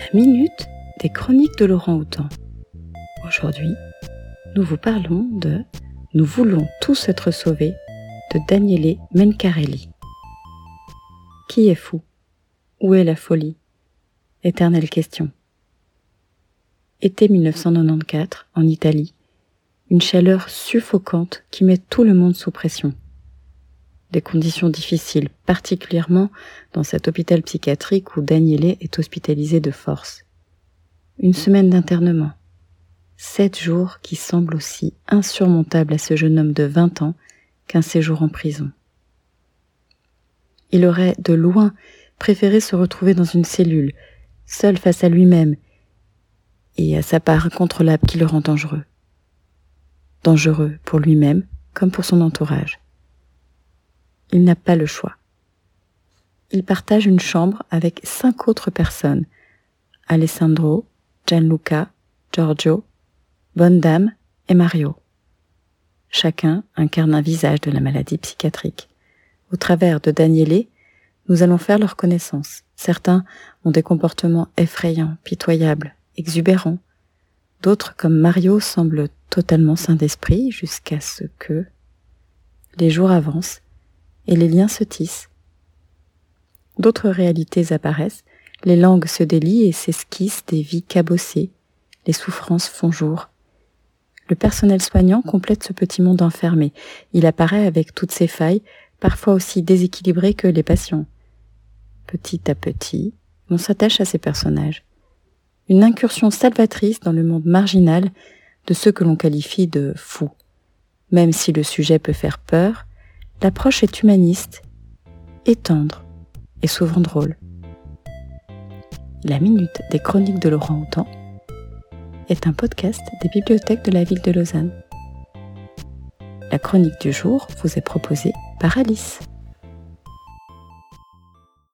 La minute des chroniques de Laurent Houtan. Aujourd'hui, nous vous parlons de Nous voulons tous être sauvés de Daniele Mencarelli. Qui est fou? Où est la folie? Éternelle question. Été 1994, en Italie, une chaleur suffocante qui met tout le monde sous pression. Des conditions difficiles, particulièrement dans cet hôpital psychiatrique où Daniele est hospitalisé de force. Une semaine d'internement. Sept jours qui semblent aussi insurmontables à ce jeune homme de 20 ans qu'un séjour en prison. Il aurait, de loin, préféré se retrouver dans une cellule, seul face à lui-même et à sa part incontrôlable qui le rend dangereux dangereux pour lui-même comme pour son entourage. Il n'a pas le choix. Il partage une chambre avec cinq autres personnes, Alessandro, Gianluca, Giorgio, Bonne Dame et Mario. Chacun incarne un visage de la maladie psychiatrique. Au travers de Daniele, nous allons faire leur connaissance. Certains ont des comportements effrayants, pitoyables, exubérants, D'autres, comme Mario, semblent totalement sains d'esprit jusqu'à ce que les jours avancent et les liens se tissent. D'autres réalités apparaissent, les langues se délient et s'esquissent des vies cabossées, les souffrances font jour. Le personnel soignant complète ce petit monde enfermé. Il apparaît avec toutes ses failles, parfois aussi déséquilibré que les patients. Petit à petit, on s'attache à ces personnages une incursion salvatrice dans le monde marginal de ceux que l'on qualifie de fous. Même si le sujet peut faire peur, l'approche est humaniste, et tendre, et souvent drôle. La Minute des Chroniques de Laurent Houtan est un podcast des bibliothèques de la ville de Lausanne. La chronique du jour vous est proposée par Alice.